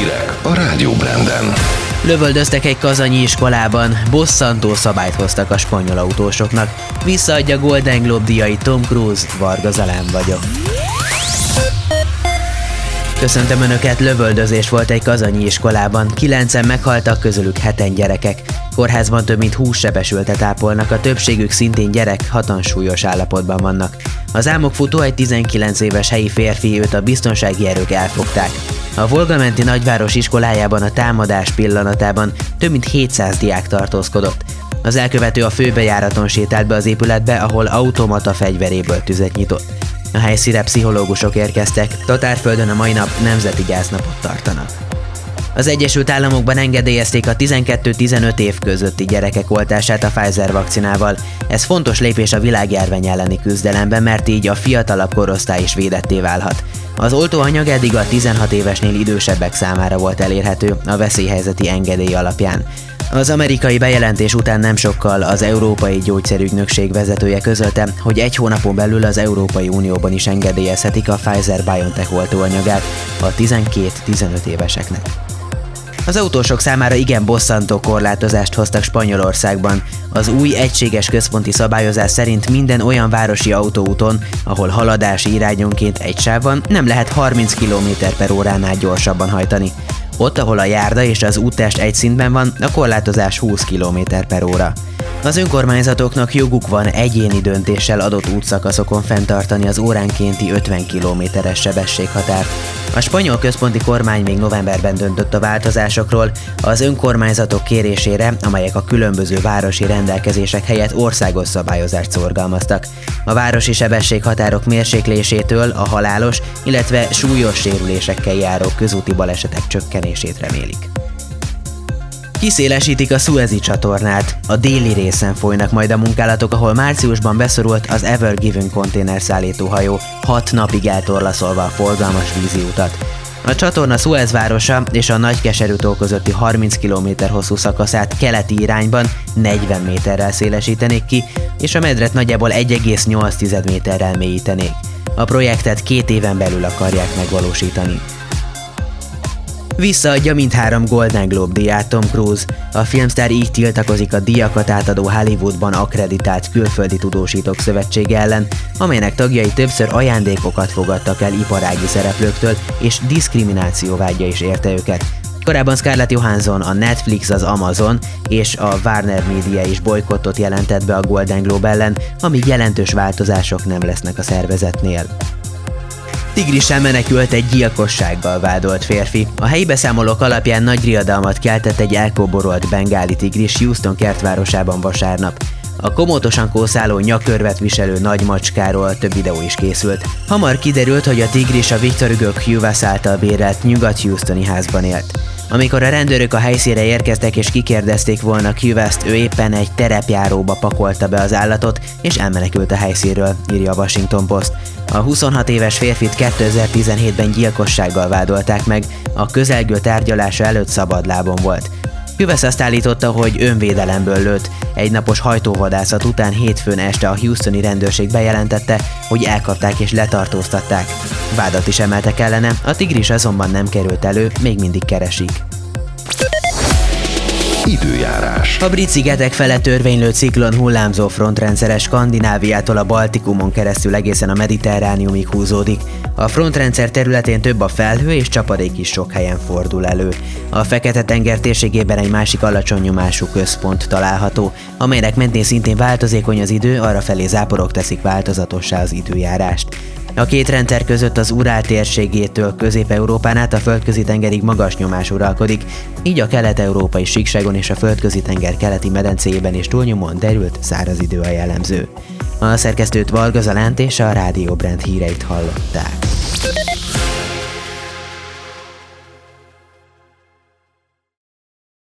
Hírek a Rádió Branden. Lövöldöztek egy kazanyi iskolában, bosszantó szabályt hoztak a spanyol autósoknak. Visszaadja Golden Globe díjai Tom Cruise, Varga Zalán vagyok. Köszöntöm Önöket, lövöldözés volt egy kazanyi iskolában. Kilencen meghaltak, közülük heten gyerekek. Kórházban több mint 20 sebesültet ápolnak, a többségük szintén gyerek, hatan súlyos állapotban vannak. Az álmok futó egy 19 éves helyi férfi, őt a biztonsági erők elfogták. A Volgamenti nagyváros iskolájában a támadás pillanatában több mint 700 diák tartózkodott. Az elkövető a főbejáraton sétált be az épületbe, ahol automata fegyveréből tüzet nyitott. A helyszíre pszichológusok érkeztek, Tatárföldön a mai nap nemzeti gyásznapot tartanak. Az Egyesült Államokban engedélyezték a 12-15 év közötti gyerekek oltását a Pfizer vakcinával. Ez fontos lépés a világjárvány elleni küzdelemben, mert így a fiatalabb korosztály is védetté válhat. Az oltóanyag eddig a 16 évesnél idősebbek számára volt elérhető a veszélyhelyzeti engedély alapján. Az amerikai bejelentés után nem sokkal az Európai Gyógyszerügynökség vezetője közölte, hogy egy hónapon belül az Európai Unióban is engedélyezhetik a Pfizer-BioNTech oltóanyagát a 12-15 éveseknek. Az autósok számára igen bosszantó korlátozást hoztak Spanyolországban. Az új egységes központi szabályozás szerint minden olyan városi autóúton, ahol haladási irányonként egy sávban nem lehet 30 km per óránál gyorsabban hajtani. Ott, ahol a járda és az úttest egy szintben van, a korlátozás 20 km per óra. Az önkormányzatoknak joguk van egyéni döntéssel adott útszakaszokon fenntartani az óránkénti 50 kilométeres sebességhatárt. A spanyol központi kormány még novemberben döntött a változásokról, az önkormányzatok kérésére, amelyek a különböző városi rendelkezések helyett országos szabályozást szorgalmaztak. A városi sebességhatárok mérséklésétől a halálos, illetve súlyos sérülésekkel járó közúti balesetek csökkenését remélik. Kiszélesítik a Suezi csatornát. A déli részen folynak majd a munkálatok, ahol márciusban beszorult az Ever Given konténerszállító hajó, hat napig eltorlaszolva a forgalmas vízi utat. A csatorna Suez városa és a Nagykeserűtó közötti 30 km hosszú szakaszát keleti irányban 40 méterrel szélesítenék ki, és a medret nagyjából 1,8 méterrel mélyítenék. A projektet két éven belül akarják megvalósítani. Visszaadja mindhárom Golden Globe díját Tom Cruise. A filmsztár így tiltakozik a díjakat átadó Hollywoodban akreditált külföldi tudósítók szövetsége ellen, amelynek tagjai többször ajándékokat fogadtak el iparági szereplőktől, és diszkrimináció vágya is érte őket. Korábban Scarlett Johansson, a Netflix, az Amazon és a Warner Media is bolykottot jelentett be a Golden Globe ellen, amíg jelentős változások nem lesznek a szervezetnél. Tigrisen menekült egy gyilkossággal vádolt férfi. A helyi beszámolók alapján nagy riadalmat keltett egy elkóborolt bengáli tigris Houston kertvárosában vasárnap. A komótosan kószáló nyakörvet viselő nagy macskáról több videó is készült. Hamar kiderült, hogy a tigris a Victor Hugo Hughes által bérelt nyugat-Houstoni házban élt. Amikor a rendőrök a helyszínre érkeztek és kikérdezték volna Hughes-t, ő éppen egy terepjáróba pakolta be az állatot, és elmenekült a helyszínről, írja a Washington Post. A 26 éves férfit 2017-ben gyilkossággal vádolták meg, a közelgő tárgyalása előtt szabadlábon volt. Hüvesz azt állította, hogy önvédelemből lőtt. Egy napos hajtóvadászat után hétfőn este a Houstoni rendőrség bejelentette, hogy elkapták és letartóztatták. Vádat is emeltek ellene, a tigris azonban nem került elő, még mindig keresik. Időjárás. A brit szigetek fele törvénylő ciklon hullámzó frontrendszeres Skandináviától a Baltikumon keresztül egészen a Mediterrániumig húzódik. A frontrendszer területén több a felhő és csapadék is sok helyen fordul elő. A Fekete-tenger térségében egy másik alacsony nyomású központ található, amelynek mentén szintén változékony az idő, arra felé záporok teszik változatossá az időjárást. A két rendszer között az Urál térségétől Közép-Európán át a földközi tengerig magas nyomás uralkodik, így a kelet-európai síkságon és a földközi tenger keleti medencéjében és túlnyomon derült száraz idő a jellemző. A szerkesztőt Valgazalánt és a Rádió Brand híreit hallották.